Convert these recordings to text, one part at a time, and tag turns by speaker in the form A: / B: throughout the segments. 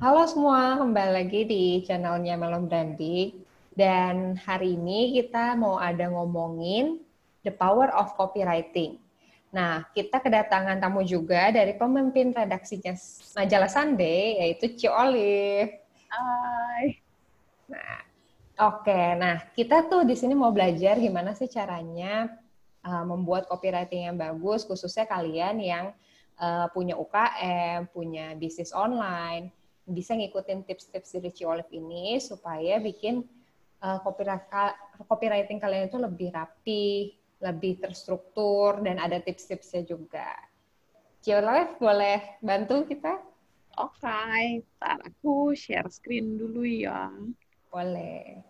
A: Halo semua, kembali lagi di channelnya Melon Branding. Dan hari ini kita mau ada ngomongin the power of copywriting. Nah, kita kedatangan tamu juga dari pemimpin redaksinya majalah Sunday, yaitu Ci Olive.
B: Hai.
A: Nah, oke. Okay. Nah, kita tuh di sini mau belajar gimana sih caranya uh, membuat copywriting yang bagus, khususnya kalian yang uh, punya UKM, punya bisnis online, bisa ngikutin tips-tips dari Ci Olive ini supaya bikin uh, copywriting kalian itu lebih rapi, lebih terstruktur, dan ada tips-tipsnya juga. Ci Olive boleh bantu kita?
B: Oke, okay. ntar aku share screen dulu ya.
A: Boleh.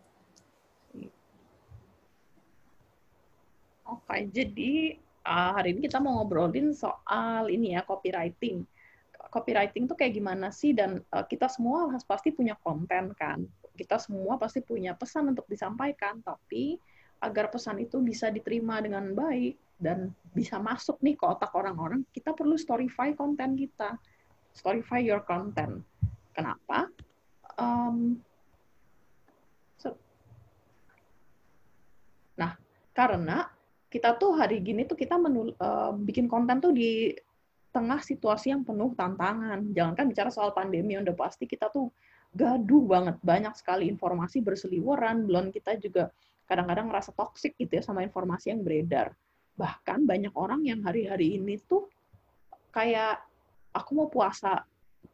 B: Oke, okay, jadi uh, hari ini kita mau ngobrolin soal ini ya, copywriting. Copywriting tuh kayak gimana sih? Dan uh, kita semua pasti punya konten kan. Kita semua pasti punya pesan untuk disampaikan, tapi agar pesan itu bisa diterima dengan baik dan bisa masuk nih ke otak orang-orang, kita perlu storyfy konten kita Storify your content. Kenapa? Um, nah, karena kita tuh hari gini tuh kita menul, uh, bikin konten tuh di tengah situasi yang penuh tantangan. Jangan kan bicara soal pandemi, udah pasti kita tuh gaduh banget. Banyak sekali informasi berseliweran, belum kita juga kadang-kadang ngerasa toksik gitu ya sama informasi yang beredar. Bahkan banyak orang yang hari-hari ini tuh kayak aku mau puasa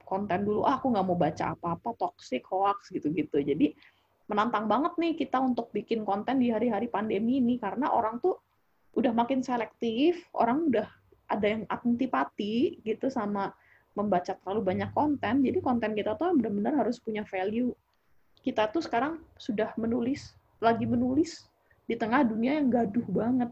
B: konten dulu, ah, aku nggak mau baca apa-apa, toxic, hoax, gitu-gitu. Jadi menantang banget nih kita untuk bikin konten di hari-hari pandemi ini, karena orang tuh udah makin selektif, orang udah ada yang antipati gitu sama membaca terlalu banyak konten, jadi konten kita tuh benar-benar harus punya value. Kita tuh sekarang sudah menulis, lagi menulis di tengah dunia yang gaduh banget.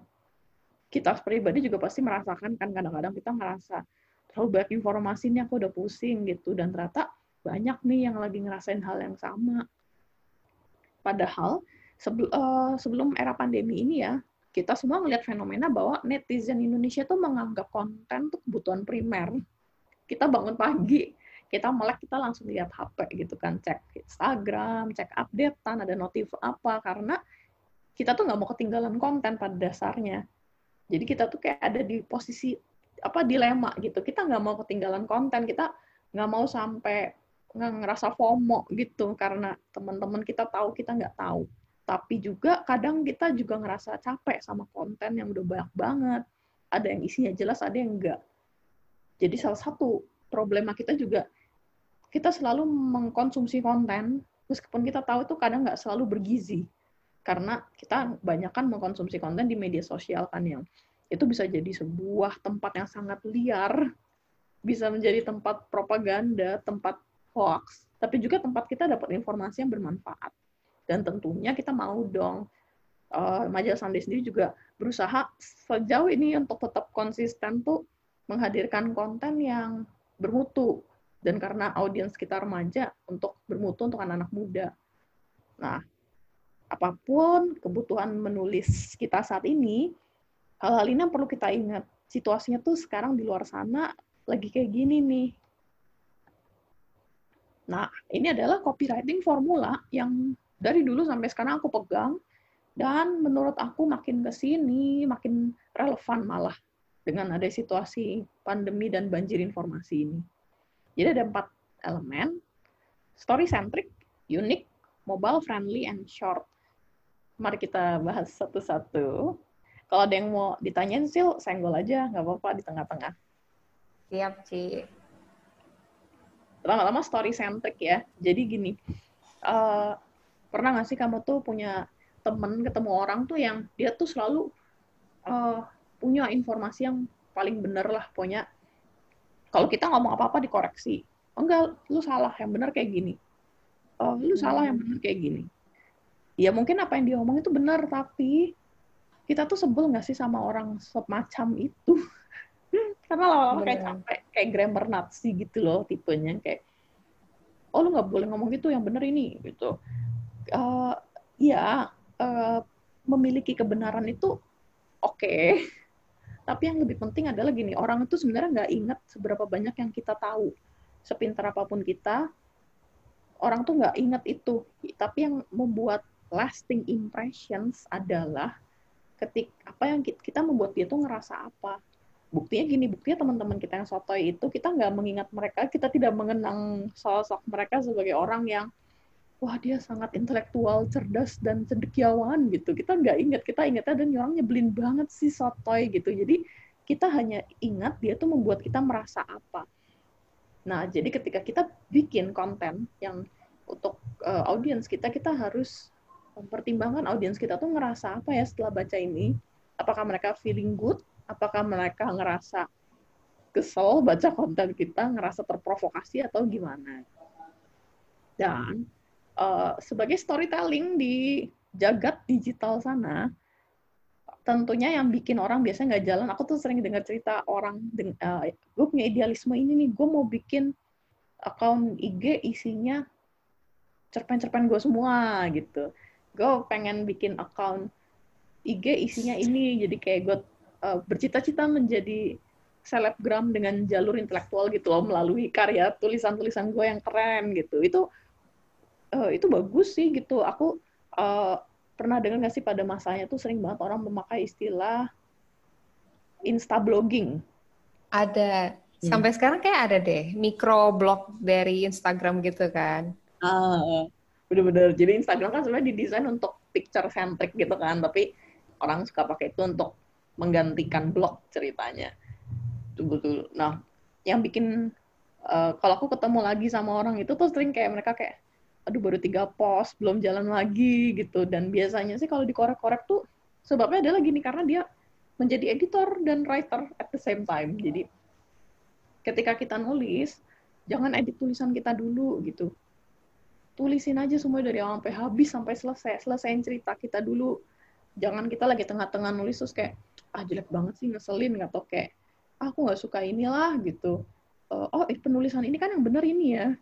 B: Kita pribadi juga pasti merasakan kan kadang-kadang kita merasa terlalu banyak informasi ini aku udah pusing gitu dan ternyata banyak nih yang lagi ngerasain hal yang sama. Padahal uh, sebelum era pandemi ini ya kita semua melihat fenomena bahwa netizen Indonesia tuh menganggap konten tuh kebutuhan primer. Kita bangun pagi, kita melek, kita langsung lihat HP gitu kan, cek Instagram, cek updatean, ada notif apa, karena kita tuh nggak mau ketinggalan konten pada dasarnya. Jadi kita tuh kayak ada di posisi apa dilema gitu kita nggak mau ketinggalan konten kita nggak mau sampai ngerasa FOMO gitu karena teman-teman kita tahu kita nggak tahu tapi juga kadang kita juga ngerasa capek sama konten yang udah banyak banget. Ada yang isinya jelas ada yang enggak. Jadi salah satu problema kita juga kita selalu mengkonsumsi konten meskipun kita tahu itu kadang nggak selalu bergizi. Karena kita banyak kan mengkonsumsi konten di media sosial kan yang itu bisa jadi sebuah tempat yang sangat liar, bisa menjadi tempat propaganda, tempat hoax, tapi juga tempat kita dapat informasi yang bermanfaat. Dan tentunya kita mau dong, uh, majalah Sunday sendiri juga berusaha sejauh ini untuk tetap konsisten tuh menghadirkan konten yang bermutu. Dan karena audiens kita remaja, untuk bermutu untuk anak-anak muda. Nah, apa pun kebutuhan menulis kita saat ini, hal-hal ini yang perlu kita ingat. Situasinya tuh sekarang di luar sana lagi kayak gini nih. Nah, ini adalah copywriting formula yang dari dulu sampai sekarang aku pegang dan menurut aku makin ke sini makin relevan malah dengan ada situasi pandemi dan banjir informasi ini. Jadi ada empat elemen, story centric, unique, mobile friendly, and short. Mari kita bahas satu-satu. Kalau ada yang mau ditanyain, Sil, senggol aja, nggak apa-apa di tengah-tengah.
A: Siap, Ci.
B: Lama-lama story centric ya. Jadi gini, uh, pernah nggak sih kamu tuh punya temen, ketemu orang tuh yang dia tuh selalu uh, punya informasi yang paling bener lah, punya kalau kita ngomong apa-apa dikoreksi. Oh, enggak, lu salah, yang bener kayak gini. Oh, lu salah, yang bener kayak gini. Ya mungkin apa yang dia ngomong itu benar, tapi kita tuh sebel nggak sih sama orang semacam itu karena lama-lama kayak capek kayak grammar Nazi gitu loh tipenya kayak oh lu nggak boleh ngomong gitu yang bener ini gitu uh, ya uh, memiliki kebenaran itu oke okay. tapi yang lebih penting adalah gini orang itu sebenarnya nggak ingat seberapa banyak yang kita tahu sepintar apa pun kita orang tuh nggak inget itu. Tapi yang membuat lasting impressions adalah ketik apa yang kita membuat dia tuh ngerasa apa. Buktinya gini, buktinya teman-teman kita yang sotoy itu kita nggak mengingat mereka, kita tidak mengenang sosok mereka sebagai orang yang wah dia sangat intelektual, cerdas dan cendekiawan gitu. Kita nggak ingat, kita ingatnya dan orang nyebelin banget sih sotoy gitu. Jadi kita hanya ingat dia tuh membuat kita merasa apa. Nah, jadi ketika kita bikin konten yang untuk uh, audiens kita, kita harus mempertimbangkan audiens kita tuh ngerasa apa ya setelah baca ini. Apakah mereka feeling good? Apakah mereka ngerasa kesel baca konten kita, ngerasa terprovokasi atau gimana? Dan uh, sebagai storytelling di jagat digital sana, tentunya yang bikin orang biasanya nggak jalan. Aku tuh sering dengar cerita orang, uh, gue punya idealisme ini nih, gue mau bikin akun IG isinya cerpen-cerpen gue semua gitu gue pengen bikin account IG isinya ini jadi kayak gue uh, bercita-cita menjadi selebgram dengan jalur intelektual gitu loh melalui karya tulisan-tulisan gue yang keren gitu itu uh, itu bagus sih gitu. Aku uh, pernah dengar nggak sih pada masanya tuh sering banget orang memakai istilah insta blogging
A: ada. Hmm. sampai sekarang kayak ada deh. Microblog dari Instagram gitu kan.
B: Ah bener-bener. Jadi Instagram kan sebenarnya didesain untuk picture centric gitu kan. Tapi orang suka pakai itu untuk menggantikan blog ceritanya. Betul-betul nah yang bikin uh, kalau aku ketemu lagi sama orang itu tuh sering kayak mereka kayak aduh baru tiga post belum jalan lagi gitu. Dan biasanya sih kalau dikorek-korek tuh sebabnya adalah gini karena dia menjadi editor dan writer at the same time. Jadi ketika kita nulis jangan edit tulisan kita dulu gitu. Tulisin aja semua dari awal sampai habis sampai selesai. Selesaiin cerita kita dulu. Jangan kita lagi tengah-tengah nulis terus kayak ah jelek banget sih ngeselin nggak tau kayak ah, aku nggak suka inilah gitu. Uh, oh eh, penulisan ini kan yang benar ini ya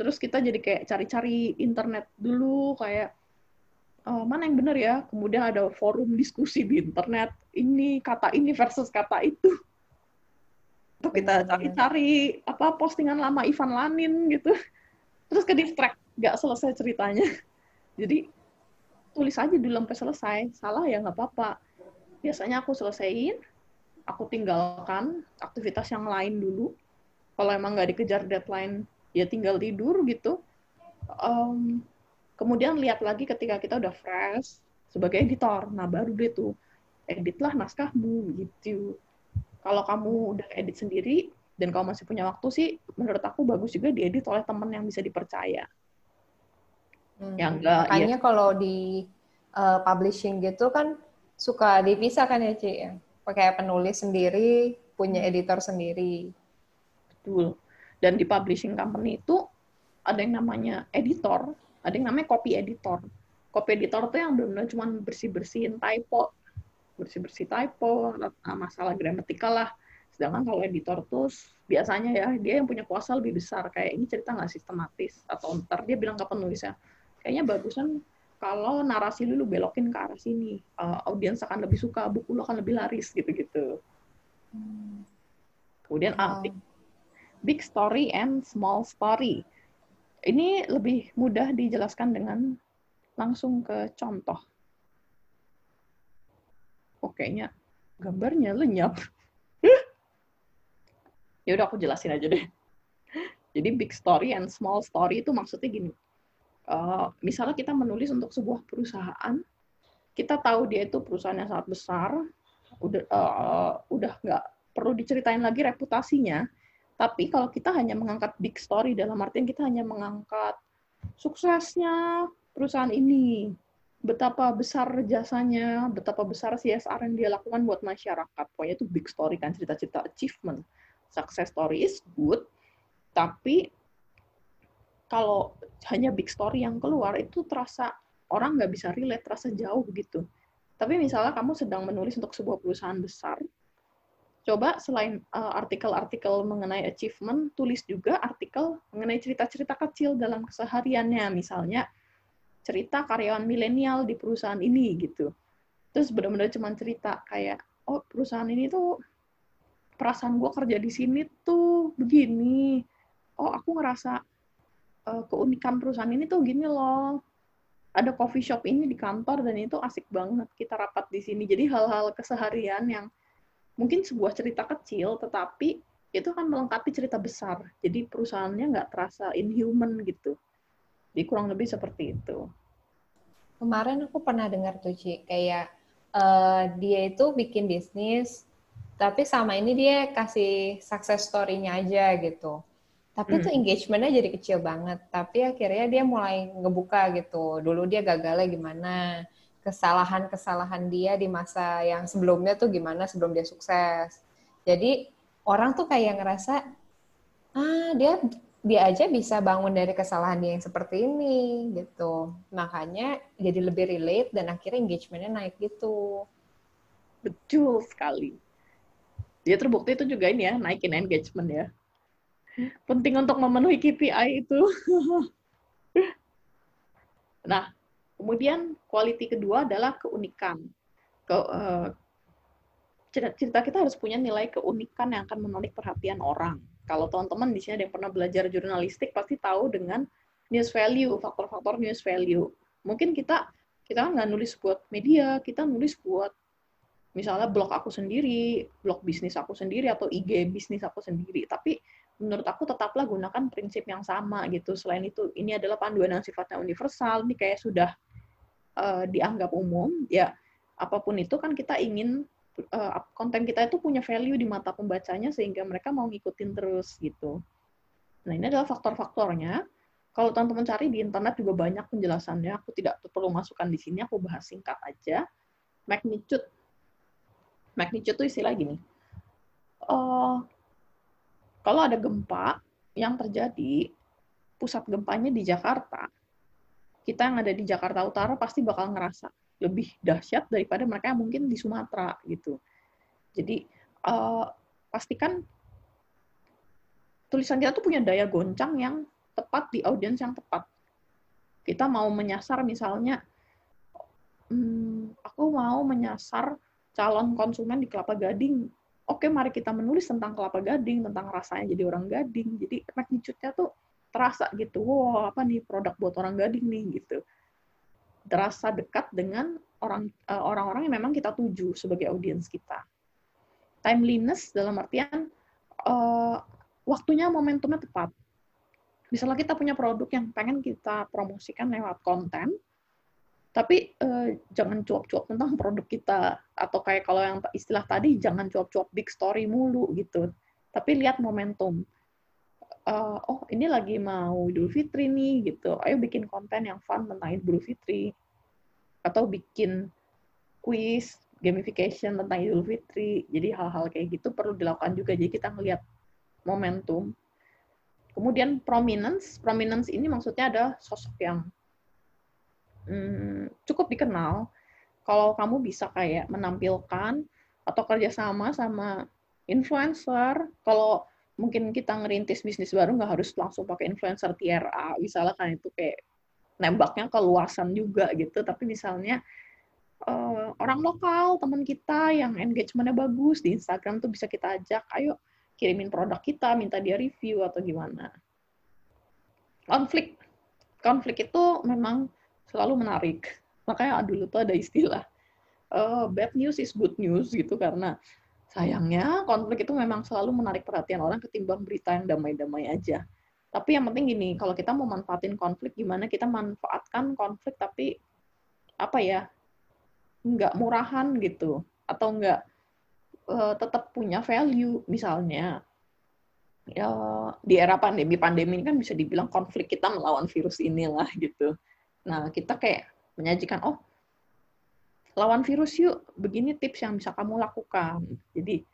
B: terus kita jadi kayak cari-cari internet dulu kayak uh, mana yang benar ya? Kemudian ada forum diskusi di internet ini kata ini versus kata itu. Tuh kita cari-cari apa postingan lama Ivan Lanin gitu. Terus ke distract nggak selesai ceritanya. Jadi tulis aja dulu sampai selesai. Salah ya nggak apa-apa. Biasanya aku selesaiin aku tinggalkan aktivitas yang lain dulu. Kalau emang nggak dikejar deadline ya tinggal tidur gitu um, kemudian lihat lagi ketika kita udah fresh sebagai editor nah baru deh tuh editlah naskahmu gitu kalau kamu udah edit sendiri dan kalau masih punya waktu sih menurut aku bagus juga diedit oleh teman yang bisa dipercaya
A: Hmm. Yang enggak Makanya ya. kalau di uh, publishing gitu kan suka dipisah kan ya, Ci? Pakai penulis sendiri, punya hmm. editor sendiri.
B: Betul. Dan di publishing company itu ada yang namanya editor, ada yang namanya copy editor. Copy editor tuh yang benar-benar cuma bersih-bersihin typo, bersih-bersih typo, masalah gramatikal lah. Sedangkan kalau editor tuh biasanya ya dia yang punya kuasa lebih besar kayak ini cerita nggak sistematis atau ntar dia bilang ke penulisnya kayaknya bagusan kalau narasi lu, lu belokin ke arah sini uh, audiens akan lebih suka buku lu akan lebih laris gitu-gitu hmm. kemudian wow. ah, big, story and small story. Ini lebih mudah dijelaskan dengan langsung ke contoh. Oh kayaknya gambarnya lenyap. Ya udah aku jelasin aja deh. Jadi big story and small story itu maksudnya gini. Uh, misalnya kita menulis untuk sebuah perusahaan, kita tahu dia itu perusahaan yang sangat besar, udah uh, udah nggak perlu diceritain lagi reputasinya. Tapi kalau kita hanya mengangkat big story dalam artian kita hanya mengangkat suksesnya perusahaan ini, betapa besar jasanya, betapa besar CSR yang dia lakukan buat masyarakat. Pokoknya itu big story kan cerita-cerita achievement. Success story is good, tapi kalau hanya big story yang keluar itu terasa orang nggak bisa relate, terasa jauh gitu. Tapi misalnya kamu sedang menulis untuk sebuah perusahaan besar, coba selain uh, artikel-artikel mengenai achievement, tulis juga artikel mengenai cerita-cerita kecil dalam kesehariannya, misalnya cerita karyawan milenial di perusahaan ini gitu. Terus benar-benar cuma cerita kayak, oh perusahaan ini tuh perasaan gue kerja di sini tuh begini. Oh aku ngerasa uh, keunikan perusahaan ini tuh gini loh. Ada coffee shop ini di kantor dan itu asik banget kita rapat di sini. Jadi hal-hal keseharian yang mungkin sebuah cerita kecil tetapi itu kan melengkapi cerita besar. Jadi perusahaannya nggak terasa inhuman gitu. Jadi kurang lebih seperti itu.
A: Kemarin aku pernah dengar tuh Ci, kayak uh, dia itu bikin bisnis, tapi sama ini dia kasih success story-nya aja gitu. Tapi hmm. tuh engagementnya jadi kecil banget. Tapi akhirnya dia mulai ngebuka gitu. Dulu dia gagalnya gimana, kesalahan-kesalahan dia di masa yang sebelumnya tuh gimana sebelum dia sukses. Jadi orang tuh kayak ngerasa, ah dia dia aja bisa bangun dari kesalahan dia yang seperti ini gitu. Makanya jadi lebih relate dan akhirnya engagementnya naik gitu.
B: Betul sekali. Dia terbukti itu juga ini ya, naikin engagement ya penting untuk memenuhi KPI itu. nah, kemudian quality kedua adalah keunikan. Ke, uh, cerita kita harus punya nilai keunikan yang akan menarik perhatian orang. Kalau teman-teman di sini ada yang pernah belajar jurnalistik pasti tahu dengan news value, faktor-faktor news value. Mungkin kita kita kan nggak nulis buat media, kita nulis buat misalnya blog aku sendiri, blog bisnis aku sendiri atau IG bisnis aku sendiri. Tapi menurut aku tetaplah gunakan prinsip yang sama gitu. Selain itu, ini adalah panduan yang sifatnya universal, ini kayak sudah uh, dianggap umum, ya apa pun itu kan kita ingin uh, konten kita itu punya value di mata pembacanya sehingga mereka mau ngikutin terus gitu. Nah ini adalah faktor-faktornya. Kalau teman-teman cari di internet juga banyak penjelasannya. Aku tidak perlu masukkan di sini. Aku bahas singkat aja. Magnitude. Magnitude itu istilah gini. Uh, kalau ada gempa yang terjadi, pusat gempanya di Jakarta, kita yang ada di Jakarta Utara pasti bakal ngerasa lebih dahsyat daripada mereka yang mungkin di Sumatera gitu. Jadi uh, pastikan tulisan kita tuh punya daya goncang yang tepat di audiens yang tepat. Kita mau menyasar misalnya, hmm, aku mau menyasar calon konsumen di Kelapa Gading oke mari kita menulis tentang kelapa gading, tentang rasanya jadi orang gading. Jadi magnitude-nya tuh terasa gitu. Wow, apa nih produk buat orang gading nih gitu. Terasa dekat dengan orang uh, orang-orang yang memang kita tuju sebagai audiens kita. Timeliness dalam artian uh, waktunya momentumnya tepat. Misalnya kita punya produk yang pengen kita promosikan lewat konten, tapi uh, jangan cuap-cuap tentang produk kita atau kayak kalau yang istilah tadi jangan cuap-cuap big story mulu gitu tapi lihat momentum uh, oh ini lagi mau Idul Fitri nih gitu. Ayo bikin konten yang fun tentang Idul Fitri. Atau bikin quiz gamification tentang Idul Fitri. Jadi hal-hal kayak gitu perlu dilakukan juga. Jadi kita ngelihat momentum. Kemudian prominence. Prominence ini maksudnya ada sosok yang hmm, cukup dikenal. Kalau kamu bisa kayak menampilkan atau kerjasama sama influencer kalau mungkin kita ngerintis bisnis baru nggak harus langsung pakai influencer TRA misalnya kan itu kayak nembaknya keluasan juga gitu. Tapi misalnya uh, orang lokal teman kita yang engagementnya bagus di Instagram tuh bisa kita ajak ayo kirimin produk kita minta dia review atau gimana. Konflik. Konflik itu memang selalu menarik. Makanya dulu tuh ada istilah uh, bad news is good news gitu. Karena sayangnya konflik itu memang selalu menarik perhatian orang ketimbang berita yang damai-damai aja. Tapi yang penting gini, kalau kita mau manfaatin konflik, gimana kita manfaatkan konflik tapi apa ya, nggak murahan gitu, atau nggak uh, tetap punya value. Misalnya, ya, di era pandemi, pandemi ini kan bisa dibilang konflik kita melawan virus inilah gitu. Nah, kita kayak menyajikan, oh, lawan virus yuk, begini tips yang bisa kamu lakukan. Jadi,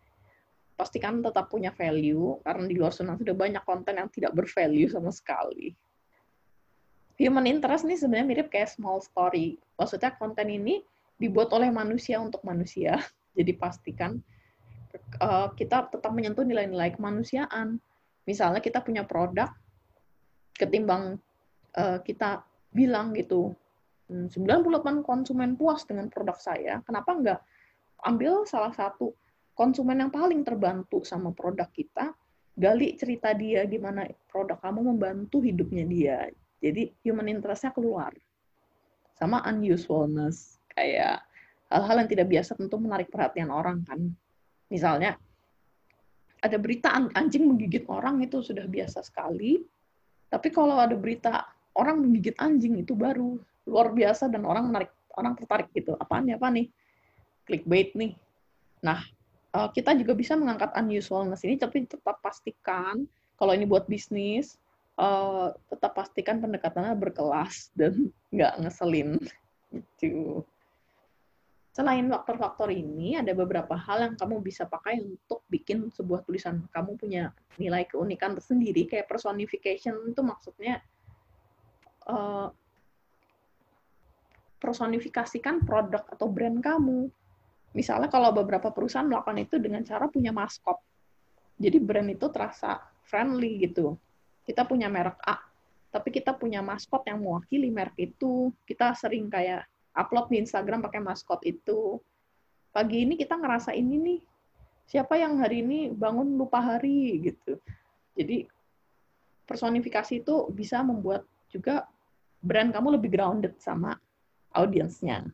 B: pastikan tetap punya value, karena di luar sana sudah banyak konten yang tidak bervalue sama sekali. Human interest ini sebenarnya mirip kayak small story. Maksudnya konten ini dibuat oleh manusia untuk manusia. Jadi pastikan uh, kita tetap menyentuh nilai-nilai kemanusiaan. Misalnya kita punya produk, ketimbang uh, kita bilang gitu, 98 hmm, konsumen puas dengan produk saya, kenapa enggak ambil salah satu konsumen yang paling terbantu sama produk kita, gali cerita dia gimana produk kamu membantu hidupnya dia. Jadi human interest-nya keluar. Sama unusualness, kayak hal-hal yang tidak biasa tentu menarik perhatian orang kan. Misalnya, ada berita anjing menggigit orang itu sudah biasa sekali, tapi kalau ada berita orang menggigit anjing itu baru luar biasa dan orang menarik orang tertarik gitu. Apaan ya apa nih? Clickbait nih. Nah, eh, kita juga bisa mengangkat unusualness ini, tapi tetap pastikan kalau ini buat bisnis, uh, tetap pastikan pendekatannya berkelas dan nggak ngeselin. Gitu. Selain faktor-faktor ini, ada beberapa hal yang kamu bisa pakai untuk bikin sebuah tulisan kamu punya nilai keunikan tersendiri. Kayak personification itu maksudnya uh, personifikasikan produk atau brand kamu. Misalnya kalau beberapa perusahaan melakukan itu dengan cara punya maskot. Jadi brand itu terasa friendly gitu. Kita punya merek A, tapi kita punya maskot yang mewakili merek itu. Kita sering kayak upload di Instagram pakai maskot itu. Pagi ini kita ngerasa ini nih, siapa yang hari ini bangun lupa hari gitu. Jadi personifikasi itu bisa membuat juga brand kamu lebih grounded sama audiensnya.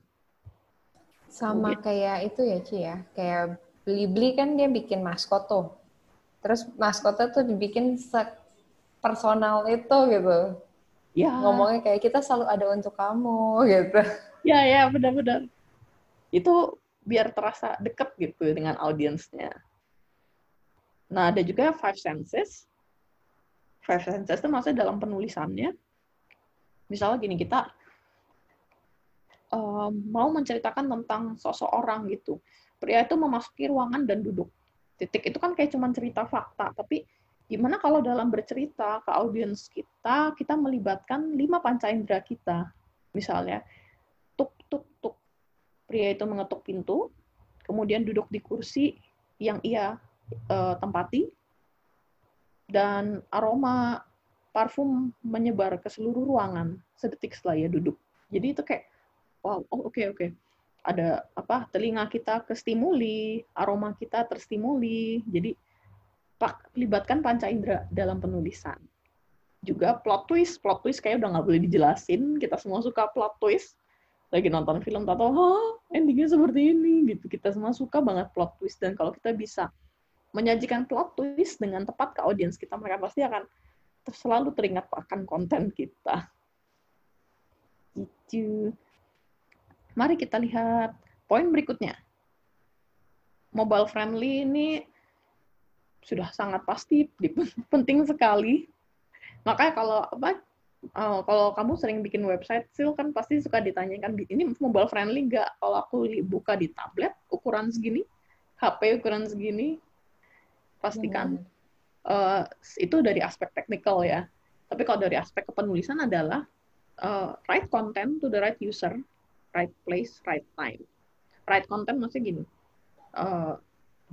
A: Sama gitu. kayak itu ya Ci ya, kayak Blibli kan dia bikin maskot tuh. Terus maskotnya tuh dibikin personal itu gitu. Ya. Ngomongnya kayak kita selalu ada untuk kamu gitu.
B: Ya, ya, benar-benar. Itu biar terasa deket gitu dengan audiensnya. Nah, ada juga five senses. Five senses itu maksudnya dalam penulisannya. Misalnya gini, kita um, mau menceritakan tentang sosok orang gitu. Pria itu memasuki ruangan dan duduk. Titik itu kan kayak cuma cerita fakta, tapi gimana kalau dalam bercerita ke audiens kita, kita melibatkan lima panca indera kita. Misalnya, tuk tuk tuk. Pria itu mengetuk pintu, kemudian duduk di kursi yang ia uh, tempati, dan aroma parfum menyebar ke seluruh ruangan sedetik setelah ia duduk. Jadi itu kayak, wow, oh oke okay, oke. Okay. Ada apa? Telinga kita kestimuli, aroma kita terstimuli. Jadi pak, libatkan panca indera dalam penulisan. Juga plot twist, plot twist kayak udah nggak boleh dijelasin. Kita semua suka plot twist lagi nonton film tato oh endingnya seperti ini gitu kita semua suka banget plot twist dan kalau kita bisa menyajikan plot twist dengan tepat ke audiens kita mereka pasti akan selalu teringat akan konten kita itu mari kita lihat poin berikutnya mobile friendly ini sudah sangat pasti penting sekali makanya kalau apa Oh, kalau kamu sering bikin website, sih kan pasti suka ditanyakan, ini mobile friendly nggak? Kalau aku buka di tablet, ukuran segini, HP ukuran segini, pastikan. Hmm. Uh, itu dari aspek teknikal ya. Tapi kalau dari aspek kepenulisan adalah uh, right content to the right user, right place, right time. Right content maksudnya gini, uh,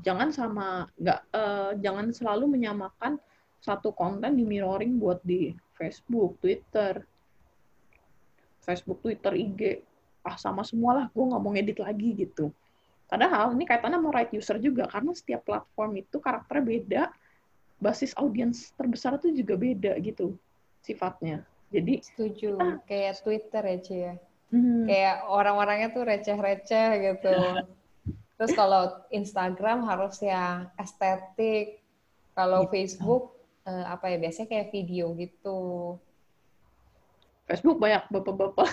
B: jangan sama nggak, uh, jangan selalu menyamakan satu konten di mirroring buat di Facebook, Twitter, Facebook, Twitter, IG, ah sama semua lah, gue nggak mau ngedit lagi gitu. Padahal ini kaitannya mau right user juga, karena setiap platform itu karakternya beda, basis audiens terbesar itu juga beda gitu sifatnya. Jadi
A: setuju, kita, kayak Twitter ya Cia. Ya. Hmm. Kayak orang-orangnya tuh receh-receh gitu. Terus kalau Instagram harus yang estetik, kalau gitu. Facebook uh, apa ya biasanya kayak video gitu.
B: Facebook banyak bapak-bapak.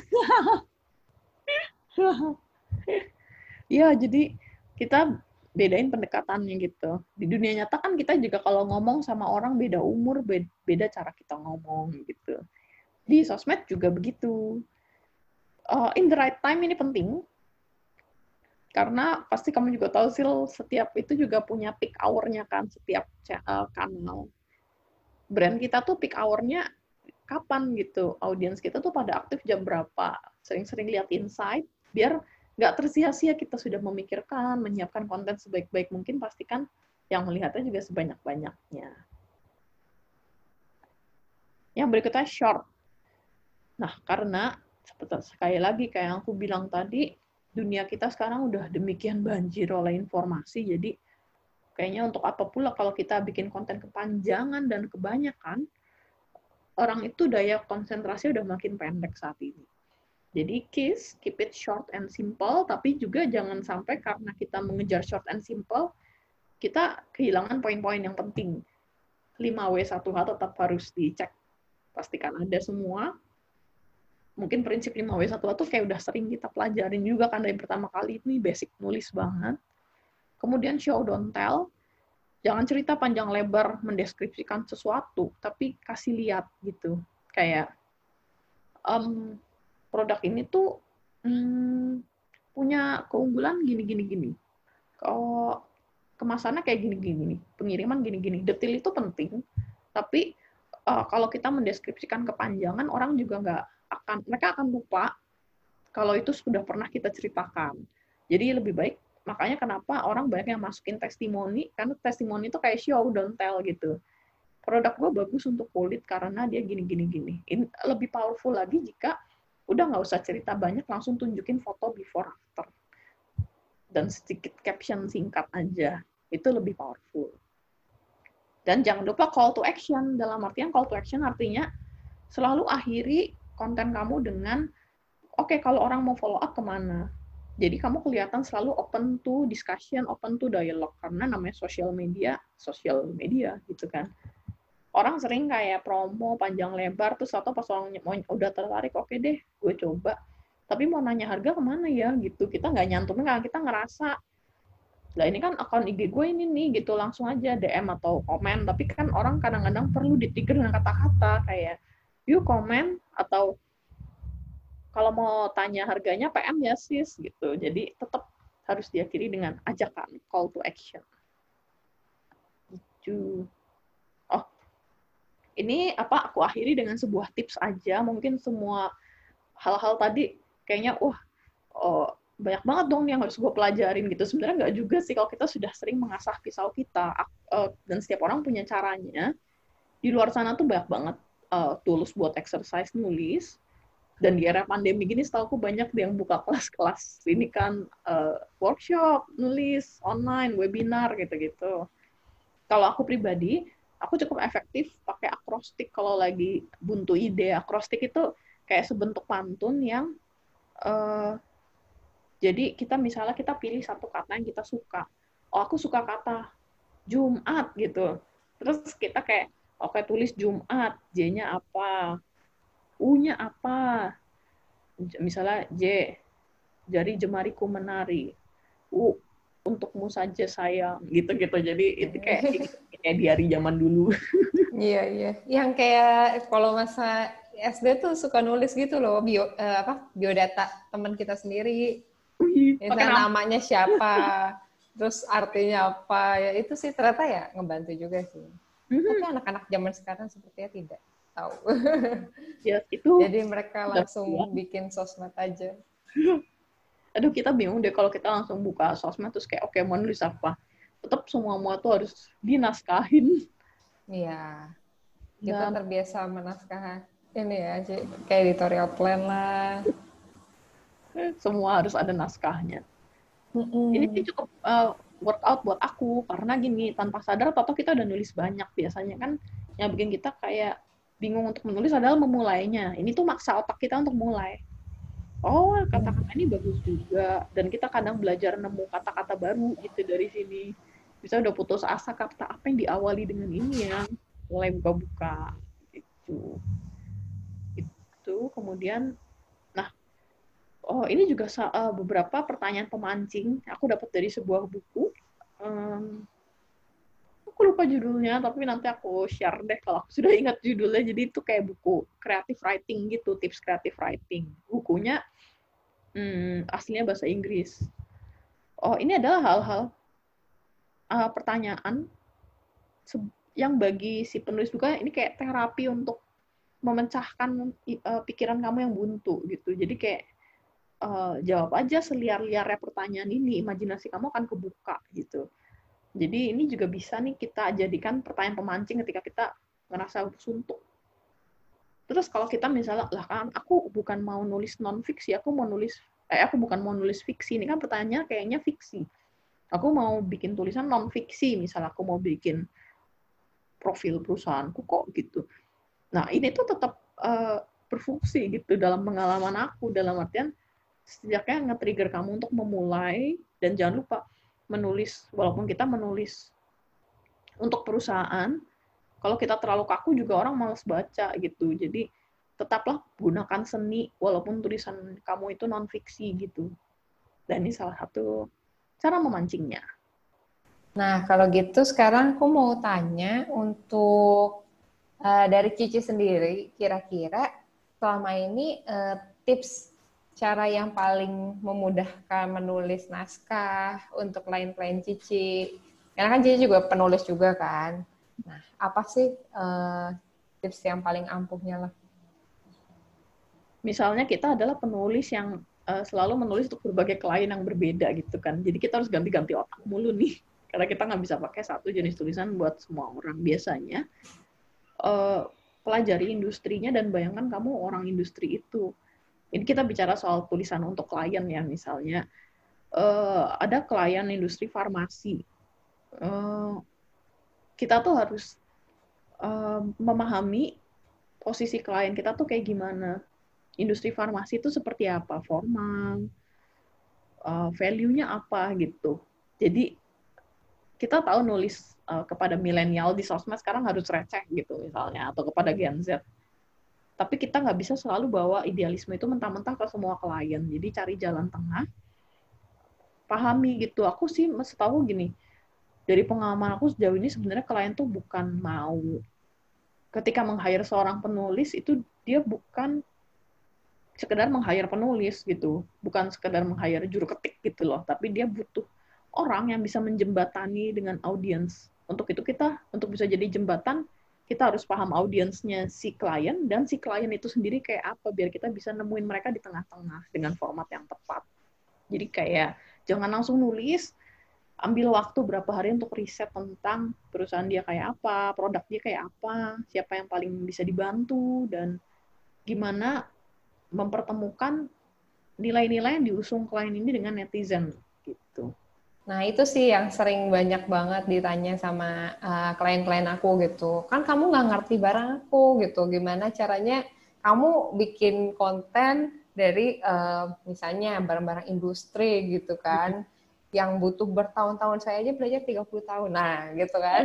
B: Iya, jadi kita bedain pendekatannya gitu. Di dunia nyata kan kita juga kalau ngomong sama orang beda umur, beda cara kita ngomong gitu. Di sosmed juga begitu. Uh, in the right time ini penting, karena pasti kamu juga tahu sih setiap itu juga punya peak hour-nya kan setiap uh, kanal brand kita tuh peak hour-nya kapan gitu. Audiens kita tuh pada aktif jam berapa. Sering-sering lihat insight, biar nggak tersia-sia kita sudah memikirkan, menyiapkan konten sebaik-baik mungkin, pastikan yang melihatnya juga sebanyak-banyaknya. Yang berikutnya short. Nah, karena sekali lagi kayak yang aku bilang tadi, dunia kita sekarang udah demikian banjir oleh informasi, jadi kayaknya untuk apa pula kalau kita bikin konten kepanjangan dan kebanyakan, orang itu daya konsentrasi udah makin pendek saat ini. Jadi kiss, keep it short and simple, tapi juga jangan sampai karena kita mengejar short and simple, kita kehilangan poin-poin yang penting. 5W1H tetap harus dicek. Pastikan ada semua. Mungkin prinsip 5W1H tuh kayak udah sering kita pelajarin juga kan dari pertama kali ini basic nulis banget. Kemudian show don't tell. Jangan cerita panjang lebar mendeskripsikan sesuatu, tapi kasih lihat gitu. Kayak um, produk ini tuh hmm, punya keunggulan gini gini. Kalau kemasannya kayak gini gini nih, pengiriman gini gini. Detail itu penting, tapi uh, kalau kita mendeskripsikan kepanjangan orang juga nggak akan mereka akan lupa kalau itu sudah pernah kita ceritakan. Jadi lebih baik makanya kenapa orang banyak yang masukin testimoni karena testimoni itu kayak show don't tell gitu produk gue bagus untuk kulit karena dia gini gini gini ini lebih powerful lagi jika udah nggak usah cerita banyak langsung tunjukin foto before after. Dan sedikit caption singkat aja. Itu lebih powerful. Dan jangan lupa call to action. Dalam artian call to action artinya selalu akhiri konten kamu dengan oke okay, kalau orang mau follow up ke mana? Jadi kamu kelihatan selalu open to discussion, open to dialogue. Karena namanya social media, social media gitu kan orang sering kayak promo panjang lebar terus atau pas orang udah tertarik oke okay deh gue coba. Tapi mau nanya harga ke mana ya gitu. Kita nggak nyantumin kan kita ngerasa lah ini kan akun IG gue ini nih gitu. Langsung aja DM atau komen. Tapi kan orang kadang-kadang perlu ditrigger dengan kata-kata kayak yuk komen atau kalau mau tanya harganya PM ya sis gitu. Jadi tetap harus diakhiri dengan ajakan call to action. Gitu ini apa aku akhiri dengan sebuah tips aja. Mungkin semua hal-hal tadi kayaknya wah oh, banyak banget dong yang harus gue pelajarin gitu. Sebenarnya nggak juga sih kalau kita sudah sering mengasah pisau kita. Uh, dan setiap orang punya caranya. Di luar sana tuh banyak banget uh, tools buat exercise nulis. Dan di era pandemi gini setahu aku banyak yang buka kelas-kelas ini kan uh, workshop nulis online webinar gitu-gitu. Kalau aku pribadi aku cukup efektif pakai akrostik kalau lagi buntu ide. Akrostik itu kayak sebentuk pantun yang uh, jadi kita misalnya kita pilih satu kata yang kita suka. Oh, aku suka kata Jumat gitu. Terus kita kayak oke okay, tulis Jumat, J-nya apa? U-nya apa? Misalnya J, jari jemariku menari. U, untukmu saja sayang. Gitu-gitu. Jadi itu kayak kayak di hari zaman dulu.
A: Iya iya. Yang kayak kalau masa SD tuh suka nulis gitu loh bio uh, apa biodata teman kita sendiri. Misalnya namanya siapa terus artinya apa. Ya itu sih ternyata ya ngebantu juga sih. Mm-hmm. tapi anak-anak zaman sekarang sepertinya tidak tahu.
B: Ya itu
A: jadi mereka langsung bikin sosmed aja
B: aduh kita bingung deh kalau kita langsung buka sosmed terus kayak oke okay, mau nulis apa. Tetap semua semua tuh harus dinaskahin.
A: Iya. Kita Dan, terbiasa menaskah ini ya kayak editorial plan lah.
B: Semua harus ada naskahnya. Mm-hmm. ini sih cukup uh, workout buat aku. Karena gini tanpa sadar atau kita udah nulis banyak biasanya kan. Yang bikin kita kayak bingung untuk menulis adalah memulainya. Ini tuh maksa otak kita untuk mulai oh kata-kata ini bagus juga. Dan kita kadang belajar nemu kata-kata baru gitu dari sini. Bisa udah putus asa kata apa yang diawali dengan ini ya? Mulai buka-buka itu itu kemudian nah oh ini juga uh, beberapa pertanyaan pemancing. Aku dapat dari sebuah buku um, aku lupa judulnya tapi nanti aku share deh kalau aku sudah ingat judulnya. Jadi itu kayak buku creative writing gitu tips creative writing. Bukunya hmm, aslinya bahasa Inggris. Oh ini adalah hal-hal uh, pertanyaan yang bagi si penulis buku ini kayak terapi untuk memecahkan uh, pikiran kamu yang buntu gitu. Jadi kayak uh, jawab aja seliar-liarnya pertanyaan ini imajinasi kamu akan kebuka gitu jadi ini juga bisa nih kita jadikan pertanyaan pemancing ketika kita ngerasa suntuk. Terus kalau kita misalnya, lah kan aku bukan mau nulis non fiksi, aku mau nulis, eh aku bukan mau nulis fiksi. Ini kan pertanyaannya kayaknya fiksi. Aku mau bikin tulisan non fiksi, misal aku mau bikin profil perusahaanku kok gitu. Nah ini tuh tetap uh, berfungsi gitu dalam pengalaman aku dalam artian setidaknya nge-trigger kamu untuk memulai dan jangan lupa menulis walaupun kita menulis untuk perusahaan kalau kita terlalu kaku juga orang males baca gitu. Jadi tetaplah gunakan seni walaupun tulisan kamu itu non fiksi gitu. Dan ini salah satu cara memancingnya.
A: Nah kalau gitu sekarang aku mau tanya untuk uh, dari Cici sendiri kira-kira selama ini uh, tips cara yang paling memudahkan menulis naskah untuk klien-klien Cici? Karena kan Cici juga penulis juga kan. Nah, apa sih uh, tips yang paling ampuhnya lah?
B: Misalnya kita adalah penulis yang uh, selalu menulis untuk berbagai klien yang berbeda gitu kan. Jadi kita harus ganti-ganti otak mulu nih. Karena kita nggak bisa pakai satu jenis tulisan buat semua orang. Biasanya uh, pelajari industrinya dan bayangkan kamu orang industri itu ini kita bicara soal tulisan untuk klien ya misalnya. Uh, ada klien industri farmasi. Uh, kita tuh harus uh, memahami posisi klien kita tuh kayak gimana. Industri farmasi itu seperti apa? Formal uh, value-nya apa gitu. Jadi kita tahu nulis uh, kepada milenial di sosmed sekarang harus receh gitu misalnya atau kepada Gen Z tapi kita nggak bisa selalu bawa idealisme itu mentah-mentah ke semua klien. Jadi cari jalan tengah, pahami gitu. Aku sih setahu gini, dari pengalaman aku sejauh ini sebenarnya klien tuh bukan mau ketika meng-hire seorang penulis itu dia bukan sekedar meng-hire penulis gitu, bukan sekedar meng-hire juru ketik gitu loh, tapi dia butuh orang yang bisa menjembatani dengan audiens. Untuk itu kita untuk bisa jadi jembatan kita harus paham audiensnya si klien dan si klien itu sendiri kayak apa biar kita bisa nemuin mereka di tengah-tengah dengan format yang tepat. Jadi kayak jangan langsung nulis, ambil waktu berapa hari untuk riset tentang perusahaan dia kayak apa, produk dia kayak apa, siapa yang paling bisa dibantu dan gimana mempertemukan nilai-nilai yang diusung klien ini dengan netizen gitu.
A: Nah, itu sih yang sering banyak banget ditanya sama uh, klien-klien aku gitu. Kan kamu nggak ngerti barang aku gitu. Gimana caranya kamu bikin konten dari uh, misalnya barang-barang industri gitu kan. Yang butuh bertahun-tahun saya aja belajar 30 tahun. Nah, gitu kan.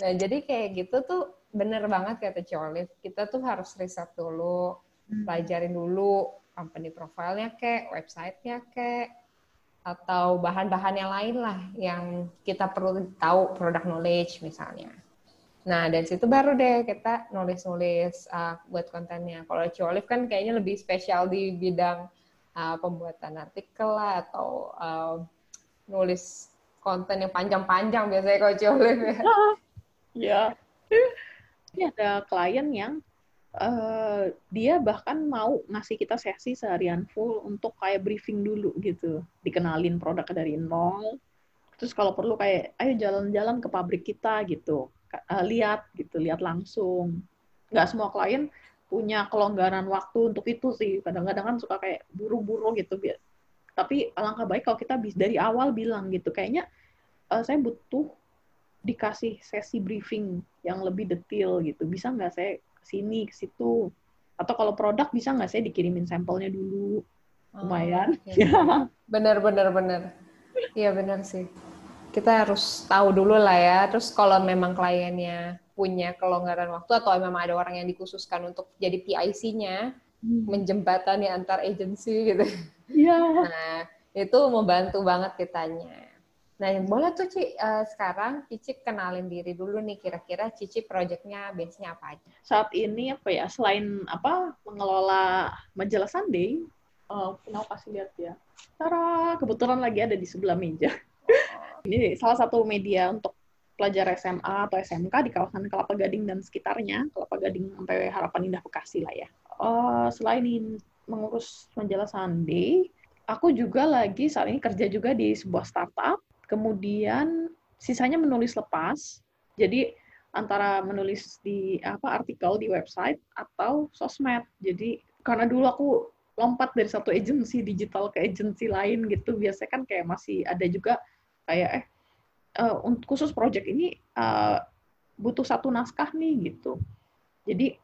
A: Nah, jadi kayak gitu tuh bener banget kata Colive. Kita tuh harus riset dulu, hmm. pelajarin dulu company profile-nya kek, website-nya kek, atau bahan-bahan yang lain lah yang kita perlu tahu produk knowledge misalnya. Nah, dari situ baru deh kita nulis-nulis uh, buat kontennya. Kalau Ciolif kan kayaknya lebih spesial di bidang uh, pembuatan artikel lah atau uh, nulis konten yang panjang-panjang biasanya kalau Ciolif ya.
B: Ya. Ini ada klien yang uh, dia bahkan mau ngasih kita sesi seharian full untuk kayak briefing dulu gitu, dikenalin produk dari nol. Terus kalau perlu kayak ayo jalan-jalan ke pabrik kita gitu, uh, lihat gitu, lihat langsung. Nggak semua klien punya kelonggaran waktu untuk itu sih. Kadang-kadang kan suka kayak buru-buru gitu. Tapi alangkah baik kalau kita dari awal bilang gitu, kayaknya uh, saya butuh dikasih sesi briefing yang lebih detail gitu. Bisa nggak saya sini ke situ. Atau kalau produk bisa nggak saya dikirimin sampelnya dulu? Oh, lumayan.
A: iya. bener bener bener. Iya bener sih. Kita harus tahu dulu lah ya. Terus kalau memang kliennya punya kelonggaran waktu atau memang ada orang yang dikhususkan untuk jadi PIC-nya hmm. menjembatani antar agensi gitu.
B: Iya.
A: Nah itu membantu banget kitanya Nah, boleh tuh Ci, uh, sekarang Cici kenalin diri dulu nih, kira-kira Cici projectnya base-nya apa aja?
B: Saat ini apa ya, selain apa mengelola majalah Sunday, uh, mau kasih lihat ya. Tara, kebetulan lagi ada di sebelah meja. Oh. Ini salah satu media untuk pelajar SMA atau SMK di kawasan Kelapa Gading dan sekitarnya, Kelapa Gading sampai Harapan Indah Bekasi lah ya. Uh, selain mengurus majalah Sunday, aku juga lagi saat ini kerja juga di sebuah startup Kemudian sisanya menulis lepas. Jadi antara menulis di apa artikel di website atau sosmed. Jadi karena dulu aku lompat dari satu agensi digital ke agensi lain gitu, biasanya kan kayak masih ada juga kayak eh uh, khusus project ini uh, butuh satu naskah nih gitu. Jadi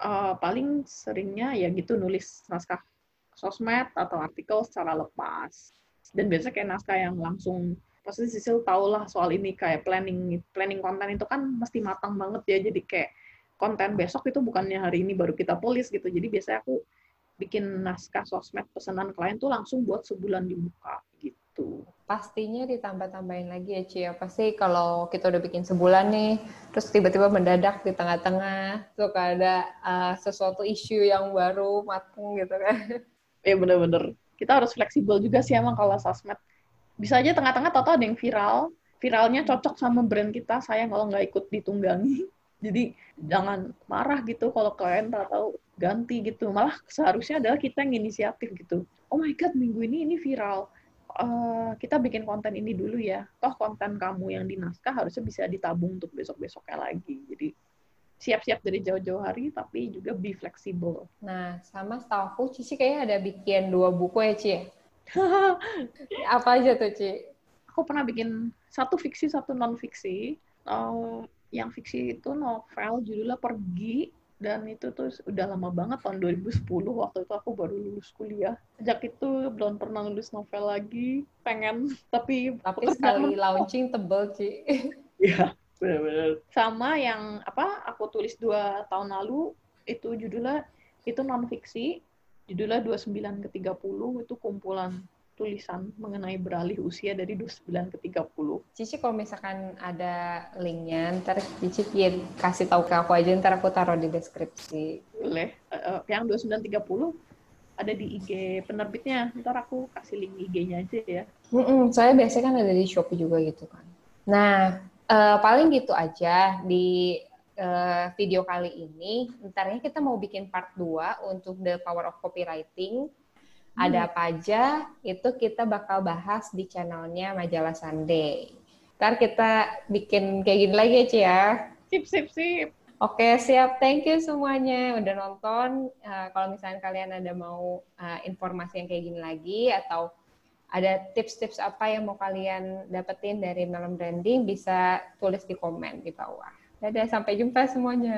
B: uh, paling seringnya ya gitu nulis naskah sosmed atau artikel secara lepas. Dan biasanya kayak naskah yang langsung pasti Sisil tau lah soal ini kayak planning planning konten itu kan mesti matang banget ya. Jadi kayak konten besok itu bukannya hari ini baru kita polis gitu. Jadi biasanya aku bikin naskah sosmed pesanan klien tuh langsung buat sebulan dibuka gitu.
A: Pastinya ditambah-tambahin lagi ya Cia pasti kalau kita udah bikin sebulan nih terus tiba-tiba mendadak di tengah-tengah suka ada uh, sesuatu isu yang baru matang gitu kan.
B: Ya bener-bener. Kita harus fleksibel juga sih emang kalau sosmed bisa aja tengah-tengah tau ada yang viral. Viralnya cocok sama brand kita sayang kalau nggak ikut ditunggangi jadi jangan marah gitu kalau klien tak tahu ganti gitu. Malah seharusnya adalah kita yang inisiatif gitu. Oh my god minggu ini ini viral. Uh, kita bikin konten ini dulu ya. Toh konten kamu yang di naskah harusnya bisa ditabung untuk besok besoknya lagi. Jadi siap-siap dari jauh-jauh hari tapi juga be flexible.
A: Nah, sama setahu aku Cici kayaknya ada bikin dua buku ya, Ci? Apa aja tuh, Ci?
B: Aku pernah bikin satu fiksi, satu non-fiksi. Uh, yang fiksi itu novel, judulnya Pergi, dan itu tuh udah lama banget tahun 2010 waktu itu aku baru lulus kuliah. Sejak itu belum pernah nulis novel lagi. Pengen tapi
A: tapi sekali launching tebel Ci.
B: Iya benar-benar sama yang apa aku tulis dua tahun lalu itu judulnya itu non fiksi judulnya 29 ke 30 itu kumpulan tulisan mengenai beralih usia dari 29 ke 30.
A: Cici kalau misalkan ada linknya, ntar Cici ya, kasih tahu ke aku aja, ntar aku taruh di deskripsi.
B: Boleh. Uh, yang 29 30 ada di IG penerbitnya, ntar aku kasih link IG-nya aja ya.
A: Mm -mm, saya biasanya kan ada di Shopee juga gitu kan. Nah, uh, paling gitu aja di uh, video kali ini. Ntarnya kita mau bikin part 2 untuk The Power of Copywriting. Hmm. Ada apa aja, itu kita bakal bahas di channelnya Majalah Sunday. Ntar kita bikin kayak gini lagi ya, Ci ya.
B: Sip, sip, sip.
A: Oke, siap. Thank you semuanya udah nonton. Uh, kalau misalnya kalian ada mau uh, informasi yang kayak gini lagi atau ada tips-tips apa yang mau kalian dapetin dari Melon Branding bisa tulis di komen di bawah. Dadah, sampai jumpa semuanya.